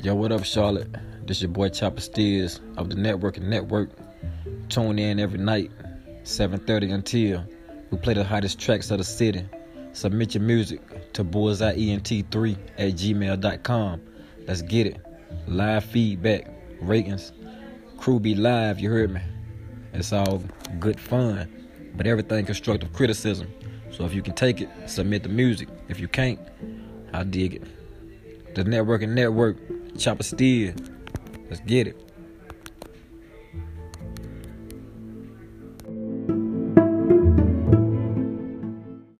Yo, what up, Charlotte? This your boy Chopper Steers of the Networkin Network. Tune in every night, 7:30 until we play the hottest tracks of the city. Submit your music to bullseyeent3 at gmail.com. Let's get it. Live feedback, ratings. Crew be live, you heard me. It's all good fun, but everything constructive criticism. So if you can take it, submit the music. If you can't, I dig it. The Networkin Network, Chopper Steer. Let's get it.